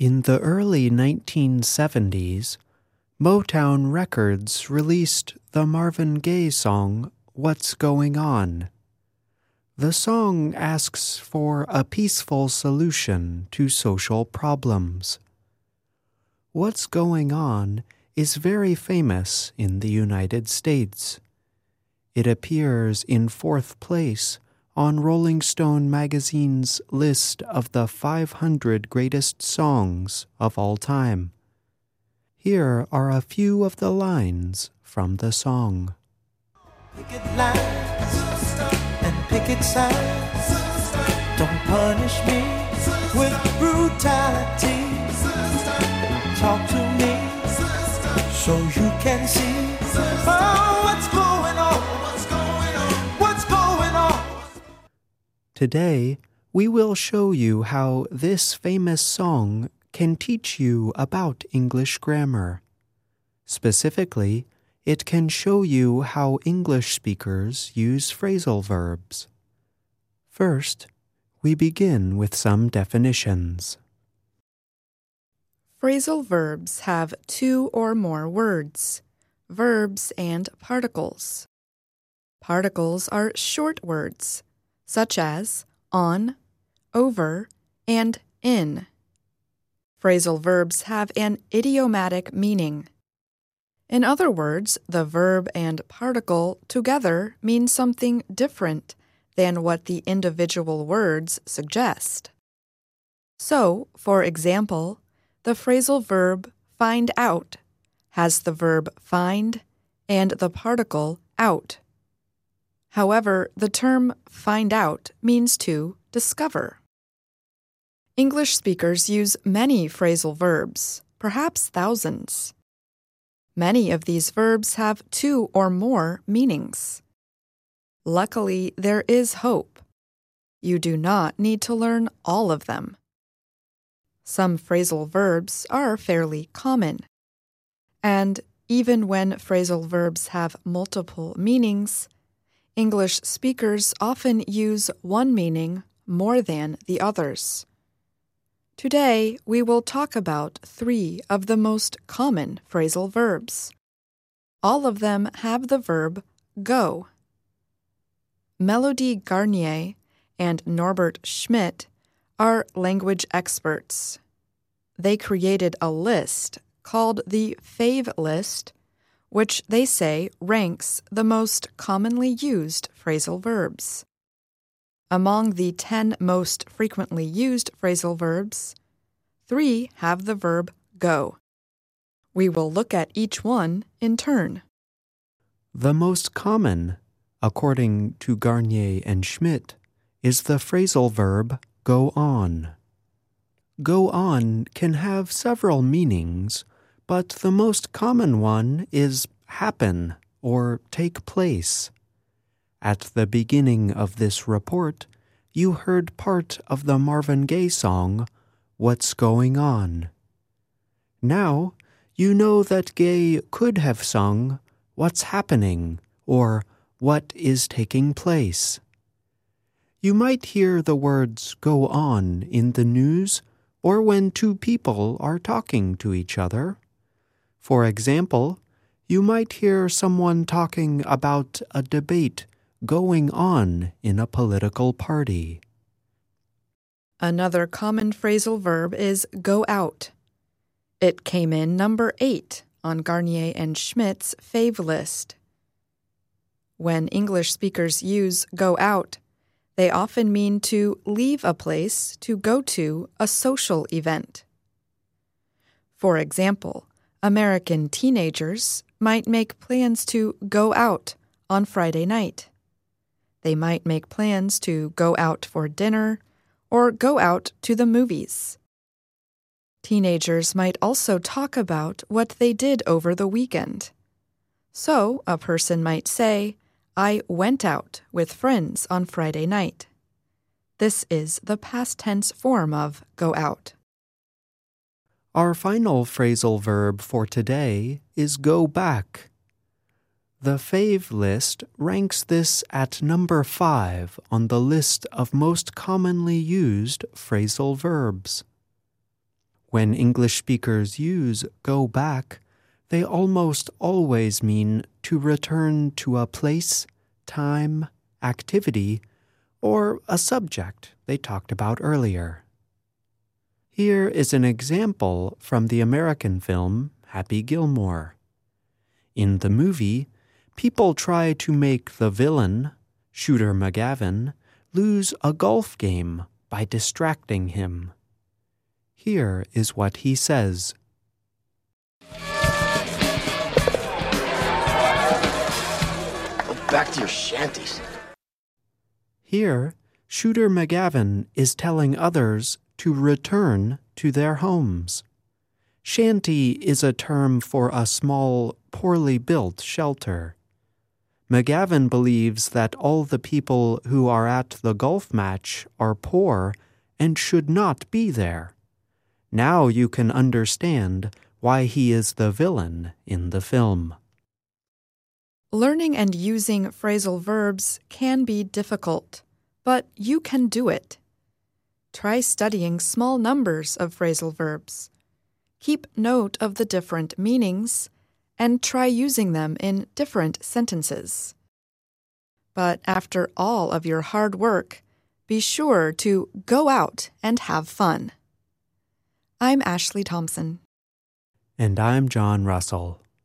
In the early 1970s, Motown Records released the Marvin Gaye song What's Going On. The song asks for a peaceful solution to social problems. What's Going On is very famous in the United States. It appears in fourth place on Rolling Stone magazine's list of the 500 greatest songs of all time. Here are a few of the lines from the song. Picket lines and picket signs. Don't punish me with brutality. Talk to me so you can see oh, Today, we will show you how this famous song can teach you about English grammar. Specifically, it can show you how English speakers use phrasal verbs. First, we begin with some definitions. Phrasal verbs have two or more words, verbs and particles. Particles are short words, such as on, over, and in. Phrasal verbs have an idiomatic meaning. In other words, the verb and particle together mean something different than what the individual words suggest. So, for example, the phrasal verb find out has the verb find and the particle out. However, the term find out means to discover. English speakers use many phrasal verbs, perhaps thousands. Many of these verbs have two or more meanings. Luckily, there is hope. You do not need to learn all of them. Some phrasal verbs are fairly common. And even when phrasal verbs have multiple meanings, English speakers often use one meaning more than the others. Today, we will talk about three of the most common phrasal verbs. All of them have the verb go. Melodie Garnier and Norbert Schmitt are language experts. They created a list called the PHaVE List, which they say ranks the most commonly used phrasal verbs. Among the 10 most frequently used phrasal verbs, three have the verb go. We will look at each one in turn. The most common, according to Garnier and Schmitt, is the phrasal verb go on. Go on can have several meanings, but the most common one is happen or take place. At the beginning of this report, you heard part of the Marvin Gaye song, What's Going On. Now, you know that Gaye could have sung, What's Happening, or What is Taking Place. You might hear the words go on in the news or when two people are talking to each other. For example, you might hear someone talking about a debate going on in a political party. Another common phrasal verb is go out. It came in number eight on Garnier and Schmitt's PHaVE list. When English speakers use go out, they often mean to leave a place to go to a social event. For example, American teenagers might make plans to go out on Friday night. They might make plans to go out for dinner or go out to the movies. Teenagers might also talk about what they did over the weekend. So, a person might say, I went out with friends on Friday night. This is the past tense form of go out. Our final phrasal verb for today is go back. The PHaVE list ranks this at number five on the list of most commonly used phrasal verbs. When English speakers use go back, they almost always mean to return to a place, time, activity, or a subject they talked about earlier. Here is an example from the American film Happy Gilmore. In the movie, people try to make the villain, Shooter McGavin, lose a golf game by distracting him. Here is what he says. Go back to your shanties. Here, Shooter McGavin is telling others to return to their homes. Shanty is a term for a small, poorly built shelter. McGavin believes that all the people who are at the golf match are poor and should not be there. Now you can understand why he is the villain in the film. Learning and using phrasal verbs can be difficult, but you can do it. Try studying small numbers of phrasal verbs. Keep note of the different meanings and try using them in different sentences. But after all of your hard work, be sure to go out and have fun. I'm Ashley Thompson. And I'm John Russell.